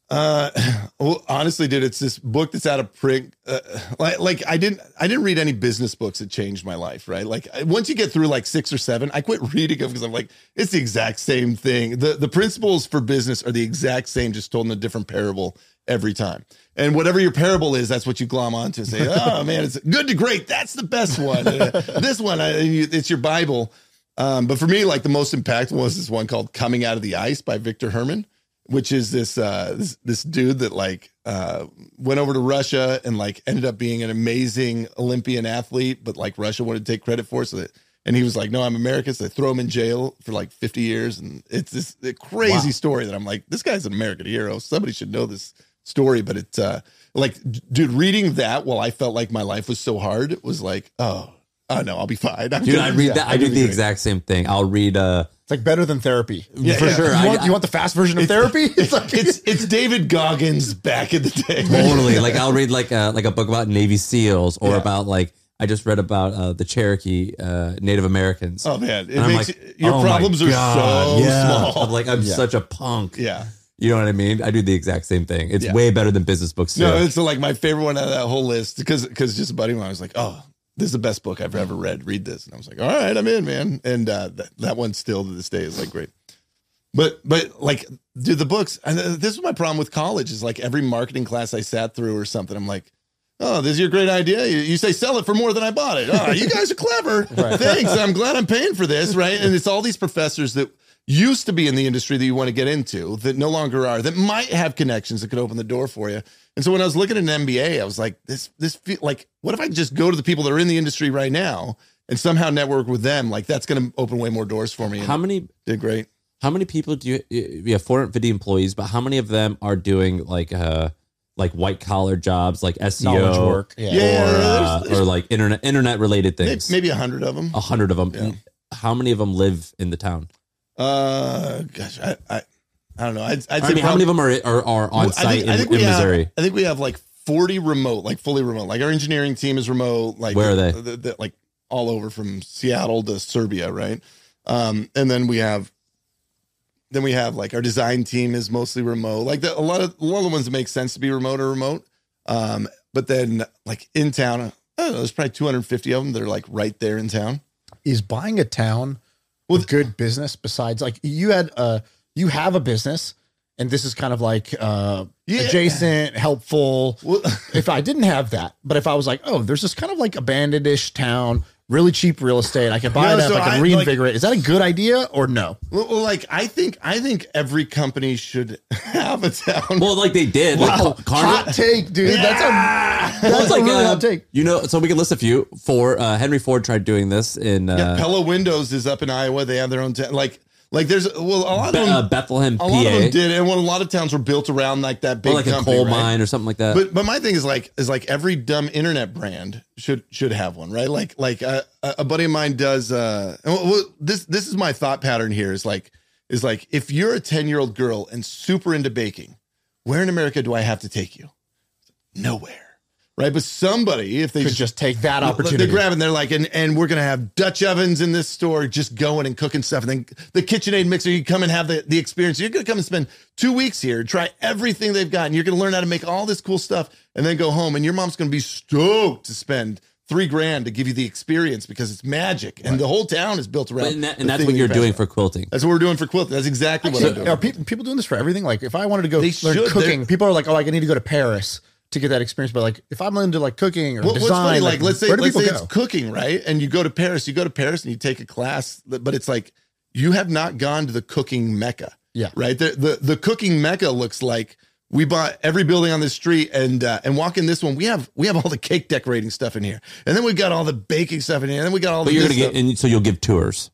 Uh, well, honestly, dude, it's this book that's out of print. Uh, like, like I didn't, I didn't read any business books that changed my life. Right? Like, once you get through like six or seven, I quit reading them because I'm like, it's the exact same thing. the The principles for business are the exact same, just told in a different parable every time. And whatever your parable is, that's what you glom onto. and Say, oh man, it's good to great. That's the best one. Uh, this one, you- it's your Bible. Um, but for me, like the most impactful was this one called "Coming Out of the Ice" by Victor Herman which is this uh this, this dude that like uh went over to Russia and like ended up being an amazing Olympian athlete, but like Russia wanted to take credit for it, so that and he was like, No, I'm American. So they throw him in jail for like 50 years. And it's this a crazy story that I'm like, this guy's an American hero. Somebody should know this story. But it's uh like dude, reading that while I felt like my life was so hard was like, oh, oh no, I'll be fine. I'm Dude, I read that. I I'm do the great. exact same thing. I'll read. uh It's like better than therapy. Yeah, For yeah. sure. You I- want, you want the fast version of therapy? It's like It's it's David Goggins back in the day. Totally. like I'll read like a, like a book about Navy SEALs or Yeah. about like I just read about uh, the Cherokee uh, Native Americans. Oh man, it makes like, your oh problems are God, so yeah. small. I'm like I'm such a punk. yeah. You know what I mean? I do the exact same thing. It's Yeah. way better than business books too. No, it's like my favorite one out of that whole list because because just a buddy of mine was like, oh, this is the best book I've ever read. Read this, and I was like, all right, I'm in, man. And uh, that that one still to this day is like great. But but like, dude, the books. And uh, this is my problem with college is like every marketing class I sat through or something. I'm like. Oh, this is your great idea. You, you say sell it for more than I bought it. Oh, you guys are clever. Thanks. I'm glad I'm paying for this, right? And it's all these professors that used to be in the industry that you want to get into that no longer are that might have connections that could open the door for you. And so when I was looking at an MBA, I was like, this this feel like what if I just go to the people that are in the industry right now and somehow network with them? Like that's going to open way more doors for me. And how many did great. how many people do you you have 450 employees, but how many of them are doing like uh like white collar jobs like SEO Knowledge work. Yeah. Yeah, or there's- uh, there's or like internet internet related things? maybe a hundred of them. a hundred of them. And How many of them live in the town? Uh, gosh, I I, I don't know. I'd, I'd I say mean, how many of them are are, are on Well, site in, in we Missouri? Have, I think we have like 40 remote, like fully remote. Like our engineering team is remote. Like Where are they? the- the- like all over from Seattle to Serbia, right? Um, and then we have, then we have like our design team is mostly remote. Like the, a lot of a lot of the ones that make sense to be remote are remote. Um, but then like in town, I don't know. There's probably 250 of them that are like right there in town. is buying a town with good business besides like you had uh you have a business and this is kind of like uh Yeah. adjacent helpful Well, if i didn't have that but if i was like oh there's this kind of like abandoned-ish town really cheap real estate i can buy No, it up so i can I- reinvigorate is that a good idea or no well, well, like I think I think every company should have a town. Well, like they did. Like, wow Carnival- hot take dude that's a that's it's a really uh, hot take You know, so we can list a few. For uh, Henry Ford tried doing this in uh, Yeah, Pella Windows is up in Iowa. They have their own town. Like, like there's well, a lot of uh, them. Bethlehem, a PA, lot of them did, and well, a lot of towns were built around like that big or like a coal right? mine or something like that. But but my thing is like is like every dumb internet brand should should have one, right? Like like uh, a a buddy of mine does. uh well, This this is my thought pattern here. Is like is like if you're a ten year old girl and super into baking, where in America do I have to take you? Nowhere. Right, but somebody, if they could just take that opportunity They're grabbing. They're like, and and we're gonna have Dutch ovens in this store, just going and cooking stuff. And then the KitchenAid mixer. You come and have the the experience. You're gonna come and spend two weeks here, try everything they've got, and you're gonna learn how to make all this cool stuff, and then go home. And your mom's gonna be stoked to spend three grand to give you the experience because it's magic, and the whole town is built around. And, that, and that's thing what that you're doing about. for quilting. That's what we're doing for quilting. That's exactly what I'm doing. are people, people doing this for everything? Like if I wanted to go They learn should. cooking, They're- people are like, oh, I need to go to Paris to get that experience. But like, if I'm into like cooking or Well, design, what's funny, like, like, let's say where do let's say people it's cooking, right? And you go to Paris, you go to Paris and you take a class, but it's like you have not gone to the cooking mecca. Yeah. Right. The the, the cooking mecca looks like we bought every building on the street and uh, and walk in this one. We have we have all the cake decorating stuff in here, and then we got all the baking stuff in here, and then we got all But the you're gonna get, and so you'll give tours,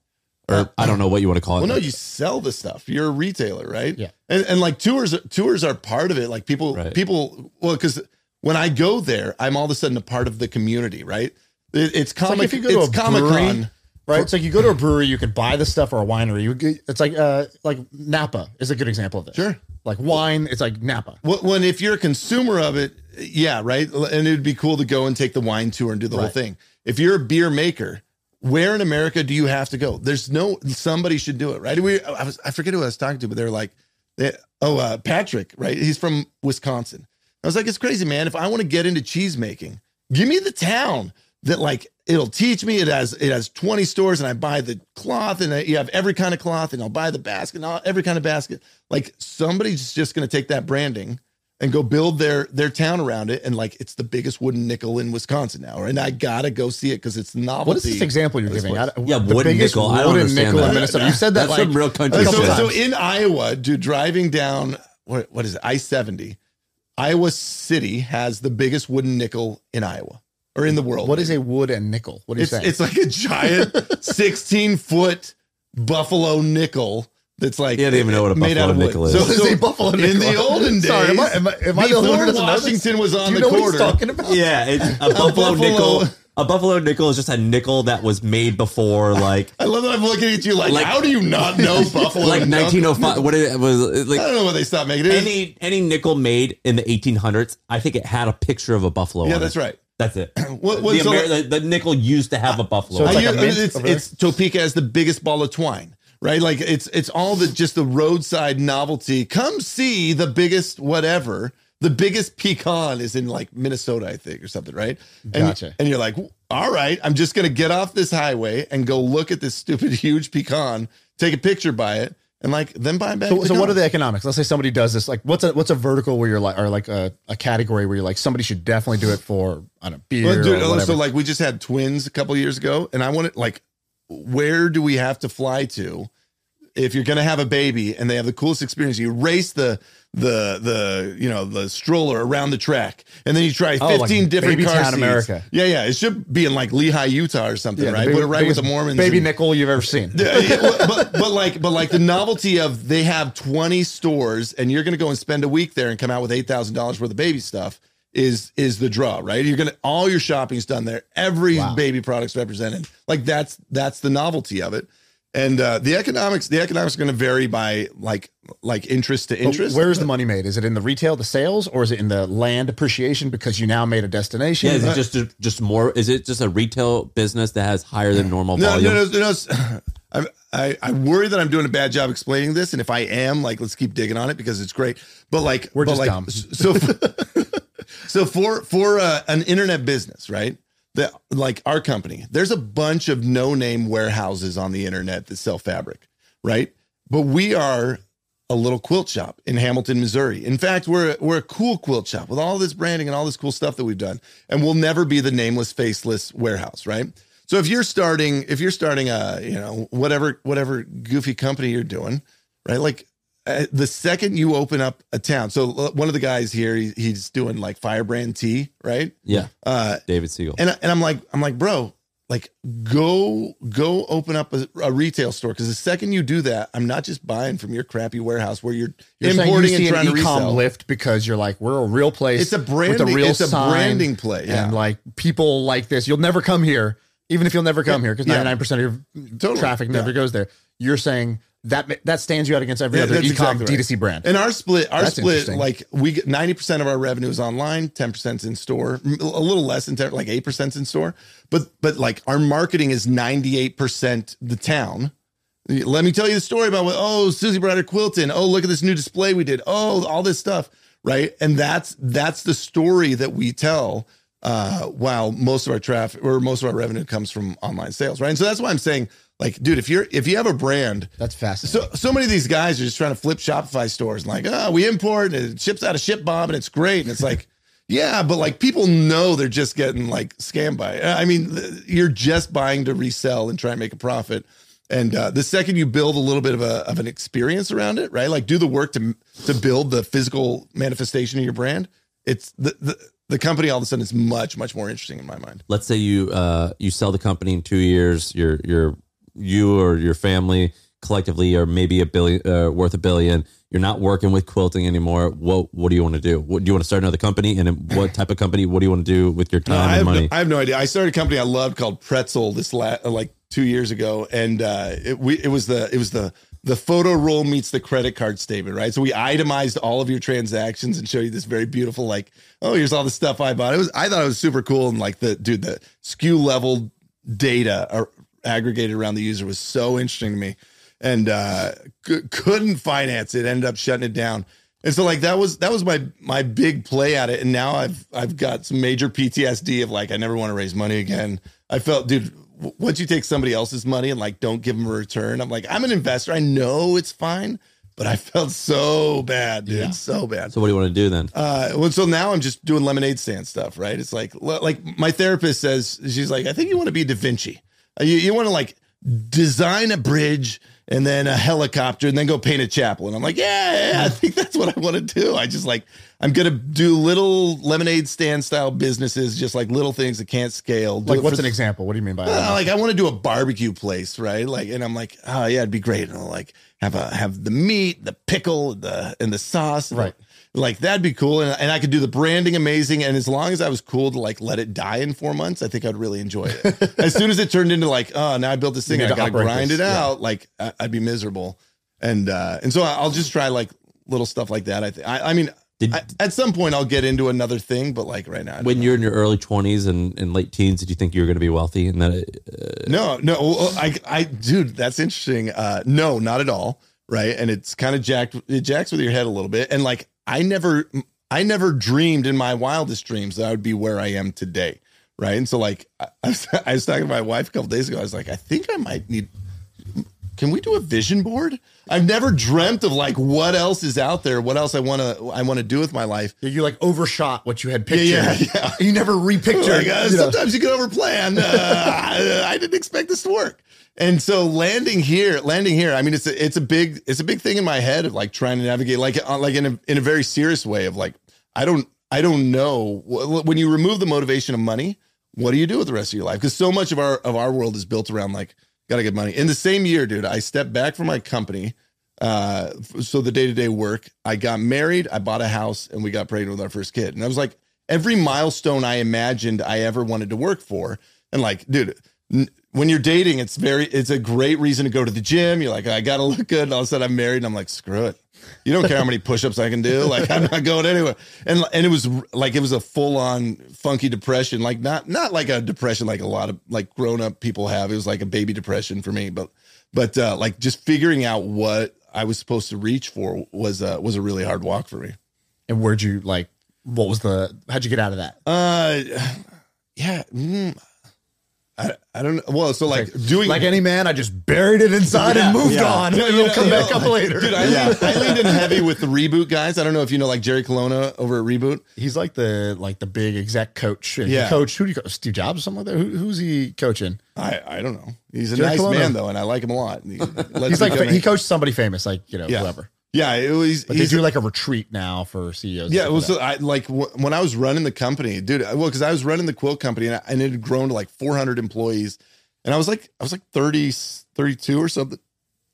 or I don't know what you want to call it. Well, no, you sell the stuff. You're a retailer, right? Yeah. And and like tours tours are part of it. Like people Right. people well, because when I go there, I'm all of a sudden a part of the community, right? It, it's It's like comic. if you go to a Comic Con, right? It's like you go to a brewery, you could buy the stuff or a winery. You get- it's like uh like Napa is a good example of this. Sure. Like wine, it's like Napa. Wh- When if you're a consumer of it, yeah, right. And it'd be cool to go and take the wine tour and do the whole thing. If you're a beer maker, where in America do you have to go? There's no somebody should do it, right? We I was I forget who I was talking to, but they're like, they, oh uh, Patrick, right? He's from Wisconsin. I was like, it's crazy, man. If I want to get into cheese making, give me the town that like it'll teach me. It has it has 20 stores, and I buy the cloth, and I, you have every kind of cloth, and I'll buy the basket, and all, every kind of basket. Like somebody's just going to take that branding and go build their their town around it, and like it's the biggest wooden nickel in Wisconsin now, and I gotta go see it because it's novelty. What is this example you're giving? I, Yeah, the wooden biggest nickel. I don't understand nickel that. in Minnesota. You said that That's like some real country a couple so, so in Iowa, dude, driving down what, what is it? I seventy. Iowa City has the biggest wooden nickel in Iowa or in the world. what is a wood and nickel? What are you It's saying? it's like a giant sixteen foot buffalo nickel. That's like You don't even know what a made buffalo out of nickel is. So, What is so a buffalo in nickel? the olden days, Sorry, am I- am I- am I the only one before who doesn't know this? Washington was on Do you the know what quarter. he's talking about? Yeah, it's a buffalo, buffalo- nickel. A buffalo nickel is just a nickel that was made before, like I love that I'm looking at you like, Like- how do you not know buffalo? like nickel? 1905. What it was I like I don't know when they stopped making it. any any nickel made in the 1800s. I think it had a picture of a buffalo. yeah, on that's it. right. That's it. What- what- the, so- Amer- the, the nickel used to have a buffalo. So it's like a I- mint it's, it's Topeka has the biggest ball of twine, right? Like it's it's all the just the roadside novelty. Come see the biggest whatever. The biggest pecan is in like Minnesota, I think, or something, right? And, Gotcha. And you're like, all right, I'm just gonna get off this highway and go look at this stupid huge pecan, take a picture by it, and like then buy back. So, so what are the economics? Let's say somebody does this. Like, what's a what's a vertical where you're like, or like a, a category where you're like, somebody should definitely do it for I don't know, beer Well, dude, or oh, whatever. so like we just had twins a couple years ago, and I wanted like, where do we have to fly to if you're gonna have a baby and they have the coolest experience? You race the the the you know the stroller around the track, and then you try Oh, like 15 different Baby car Town, seats. America. Yeah, yeah, it should be in like Lehi, Utah, or something, the right? big- Put it right with the Mormons. baby and- nickel you've ever seen. yeah, yeah, but but like but like the novelty of they have 20 stores and you're gonna go and spend a week there and come out with eight thousand dollars worth of baby stuff is is the draw, right? You're gonna all your shopping's done there, every Wow. baby product's represented. Like that's that's the novelty of it. And uh the economics, the economics are gonna vary by like like interest to But interest. Where is the money made? Is it in the retail, the sales, or is it in the land appreciation because you now made a destination? yeah, is it just just more? Is it just a retail business that has higher than normal No, volume? no, no, no. it's- I'm, I I worry that I'm doing a bad job explaining this, and if I am, like, let's keep digging on it because it's great. But like, We're but just like, dumb. So, so for for uh, an internet business, right? Like our company, there's a bunch of no name warehouses on the internet that sell fabric, right? But we are a little quilt shop in Hamilton, Missouri. In fact, we're we're a cool quilt shop with all this branding and all this cool stuff that we've done, and we'll never be the nameless, faceless warehouse, right? So if you're starting, if you're starting a, you know, whatever whatever goofy company you're doing, right? Like uh, the second you open up a town. So uh, one of the guys here, he, he's doing like firebrand tea, right? yeah, Uh, David Siegel. and and I'm like, I'm like, bro, like go go open up a, a retail store because the second you do that, I'm not just buying from your crappy warehouse where you're, You're saying importing you and see trying an to e-com resell. lift because you're like we're a real place. It's a with branding- a real it's a branding play, yeah. and like people like this. You'll never come here, even if you'll never come here because 99 percent of your Totally. traffic never Yeah. goes there. You're saying that that stands you out against every Yeah, other e-com exactly right. D2C brand. And our split, our That's split, like we get ninety percent of our revenue is online, ten percent in store, a little less than 10, like eight percent in store. But but like our marketing is ninety eight percent the town. Let me tell you the story about what. Oh, Susie brought her quilt in. Oh, look at this new display we did. Oh, all this stuff, right? And that's that's the story that we tell. Uh, while most of our traffic or most of our revenue comes from online sales, right? And so that's why I'm saying, like, dude, if you're if you have a brand That's fascinating. so so many of these guys are just trying to flip Shopify stores and like, oh, we import and it ships out of ShipBob and it's great. And it's like, Yeah, but like people know they're just getting like scammed by. it. I mean, you're just buying to resell and try and make a profit. And uh, the second you build a little bit of a of an experience around it, right? Like do the work to to build the physical manifestation of your brand. It's the the, the company all of a sudden is much much more interesting in my mind. let's say you uh you sell the company in two years you're you're you or your family collectively are maybe a billion uh, worth a billion you're not working with quilting anymore what what do you want to do what do you want to start another company and what type of company what do you want to do with your No, time I, and have money no, I have no idea. I started a company I loved called Pretzel this la- like two years ago, and uh, it, we, it was the it was the the photo roll meets the credit card statement, right? So we itemized all of your transactions and show you this very beautiful like, oh, here's all the stuff I bought. It was I thought it was super cool, and like the dude, the SKU level data are aggregated around the user was so interesting to me, and uh, c- couldn't finance it. Ended up shutting it down. And so like that was that was my my big play at it. And now I've I've got some major PTSD of like I never want to raise money again. I felt, dude, w- once you take somebody else's money and like don't give them a return, I'm like, I'm an investor. I know it's fine, but I felt so bad, dude. So bad. so what do you want to do then Uh, well, so now I'm just doing lemonade stand stuff, right? It's like, like my therapist says, she's like, I think you want to be Da Vinci. Uh, You, you want to like design a bridge and then a helicopter and then go paint a chapel. And I'm like, yeah, yeah, I think that's what I want to do. I just like, I'm going to do little lemonade stand style businesses, just like little things that can't scale. Do Like, what's an example? What do you mean by uh, that? like I want to do a barbecue place, right? Like, and I'm like, oh yeah, it'd be great. And I'll like have a have the meat, the pickle, the and the sauce, Right. Like that'd be cool, and, and I could do the branding amazing. And as long as I was cool to like let it die in four months, I think I'd really enjoy it. as soon as it turned into like, oh, now I built this thing, I gotta grind this, it yeah. out. Like I- I'd be miserable, and uh and so I'll just try like little stuff like that. I think. I, mean. Did- I, at some point, I'll get into another thing, but like right now, when know. you're in your early 20s and, and late teens did you think you were going to be wealthy and that uh, No, no, I, I, dude, that's interesting. Uh, no, not at all. Right, and it's kind of jacked. It jacks with your head a little bit, and like I never, I never dreamed in my wildest dreams that I would be where I am today. Right, and so like I, was, I was talking to my wife a couple days ago. I was like, I think I might need. Can we do a vision board? I've never dreamt of like what else is out there, what else I want to, I want to do with my life. you like overshot what you had pictured. Yeah, yeah, You never repictured. Like, uh, you know. sometimes you can overplan. Uh, I, I didn't expect this to work. And so landing here, landing here, I mean, it's a, it's a big, it's a big thing in my head of like trying to navigate, like, uh, like in a, in a very serious way of like, I don't, I don't know when you remove the motivation of money, what do you do with the rest of your life? Because so much of our, of our world is built around like, gotta get money. In the same year, dude, I stepped back from my company. Uh, so the day to day work, I got married, I bought a house, and we got pregnant with our first kid. And I was like, every milestone I imagined I ever wanted to work for. And like, dude, n- when you're dating, it's very, it's a great reason to go to the gym. You're like, I gotta look good. And all of a sudden I'm married and I'm like, screw it. You don't care how many push-ups I can do. Like I'm not going anywhere. And and it was like it was a full-on funky depression. Like not not like a depression like a lot of like grown-up people have. It was like a baby depression for me. But but uh like just figuring out what I was supposed to reach for was uh was a really hard walk for me. And where'd you like? What was the? How'd you get out of that? Uh yeah. mm, I, I don't know. Well, so like doing Like any man, I just buried it inside and moved yeah. on. No, It'll you know- come back up later. Dude, I, leaned, I leaned in heavy with the reboot guys. I don't know if you know like Jerry Colonna over at Reboot. He's like the like the big exec coach. Yeah. coach. Who do you coach? Steve Jobs or something like that? Who, who's he coaching? I, I don't know. He's a Jerry nice Colonna. man though, and I like him a lot. He He's like come he coached somebody famous, like you know yeah, whoever. Yeah. It was. But they do like a retreat now for CEOs. Yeah, it was like I, like w- when I was running the company, dude. Well, because I was running the quilt company and, I, and it had grown to like 400 employees, and I was like, I was like 30, 32 or something.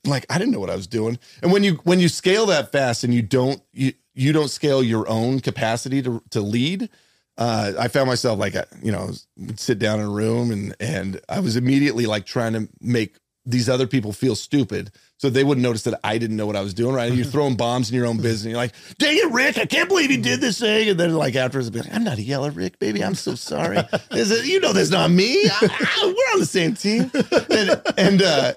Like I didn't know what I was doing. And when you when you scale that fast and you don't you you don't scale your own capacity to to lead, uh, I found myself like I- you know sit down in a room and and I was immediately like trying to make these other people feel stupid so they wouldn't notice that I didn't know what I was doing. Right? You're throwing bombs in your own business. And you're like, "Dang it, Rick! I can't believe you did this thing." And then like afterwards, I'd be like, "I'm not a yeller, Rick, baby. I'm so sorry. Is- you know, that's not me. I- I- we're on the same team." And and uh,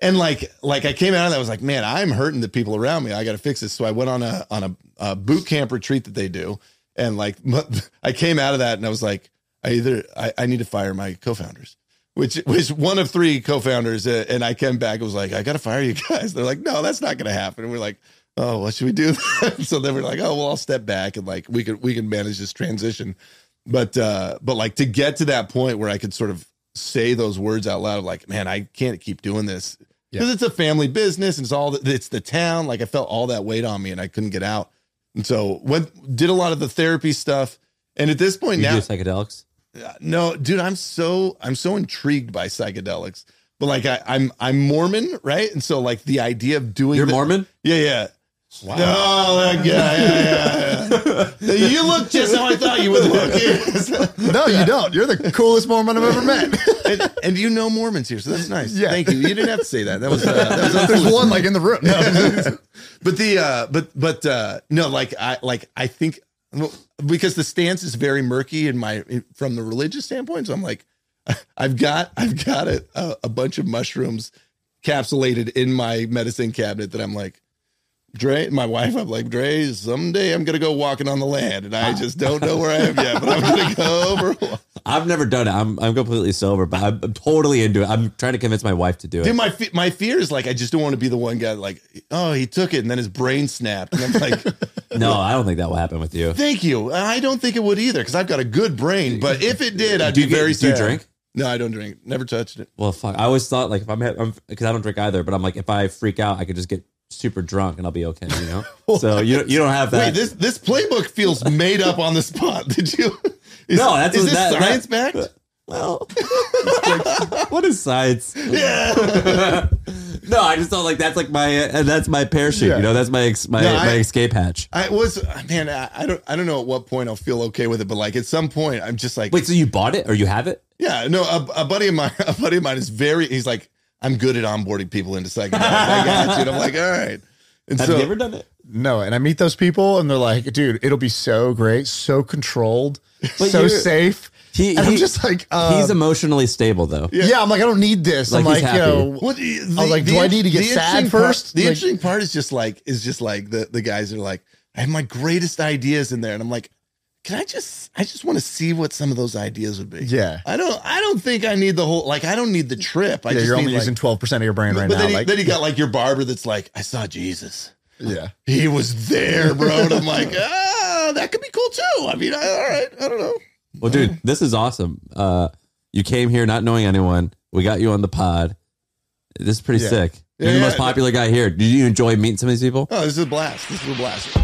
and like like I came out and I was like, "Man, I'm hurting the people around me. I got to fix this." So I went on a on a, a boot camp retreat that they do, and like I came out of that and I was like, I either I, I need to fire my co-founders which was one of three co-founders uh, and i came back and was like i gotta fire you guys they're like no that's not gonna happen and we're like oh, what should we do? so then we're like, oh, well, I'll step back and like we could we can manage this transition. But uh, but like to get to that point where I could sort of say those words out loud, of like, man, I can't keep doing this because it's a family business and it's all it's the town. Like I felt all that weight on me and I couldn't get out. And so went did a lot of the therapy stuff. And at this point You now, psychedelics? No, dude, I'm so I'm so intrigued by psychedelics. But like I, I'm I'm Mormon, right? And so like the idea of doing You're the- Mormon? Yeah, yeah. Wow. Oh, that guy. Yeah, yeah, yeah. you look just how I thought you would look. No, you don't. You're the coolest Mormon I've ever met. and, and you know Mormons here, so that's nice. Yeah. Thank you. You didn't have to say that. That was, uh, that was There's one like in the room. No. but the uh but but uh no like i like i think because the stance is very murky in my from the religious standpoint so i'm like i've got i've got a, a, bunch of mushrooms capsulated in my medicine cabinet that i'm like Dre, my wife, I'm like, Dre, someday I'm gonna go walking on the land, and I just don't know where I am yet, but I'm gonna go over. I've never done it. I'm I'm completely sober, but I'm, I'm totally into it. I'm trying to convince my wife to do it. Dude, my fe- my fear is like I just don't want to be the one guy like, oh, he took it and then his brain snapped, and I'm like, no, I don't think that will happen with you. Thank you. I don't think it would either because I've got a good brain. But if it did, I'd Do be get- very do you drink? No, I don't drink. Never touched it. Well, fuck. I always thought like if I'm because I don't drink either, but I'm like if I freak out, I could just get super drunk and I'll be okay. You know. so you you don't have that. Wait, this this playbook feels made up on the spot. Did you? Is, No, that's is what- this that- science backed? well, what is science? Yeah. No, I just thought like that's like my uh, that's my parachute. Yeah. You know, that's my ex, my No, I- my escape hatch. I was man. I, I don't. I don't know at what point I'll feel okay with it, but like at some point, I'm just like, Wait, so you bought it or you have it? yeah. No, a, a buddy of mine. A buddy of mine is very. He's like, I'm good at onboarding people into psychedelics. I got you. And I'm like, all right. And Have so, you ever done it? No, and I meet those people and they're like, dude, it'll be so great, so controlled, But so safe. He, and I'm he- just like, uh, he's emotionally stable though. yeah. I'm like, I don't need this. Like, I'm he's like, happy. you know, Well, the, I was like, do I need to get the sad interesting part- first? the Like- interesting part is just like is just like the the guys are like, I have my greatest ideas in there, and I'm like, can I just I just want to see what some of those ideas would be. Yeah. I don't I don't think I need the whole like I don't need the trip. I yeah, just you're need, only like- using 12% of your brain right but now. then, he, like, then he got like your barber that's like, I saw Jesus. Yeah. He was there, bro. And I'm like, ah, that could be cool too. I mean, I, all right, I don't know. Well, dude, this is awesome. Uh, you came here not knowing anyone. We got you on the pod. This is pretty Yeah. sick. You're Yeah, the yeah. most popular guy here. Did you enjoy meeting some of these people? Oh, this is a blast. This is a blast.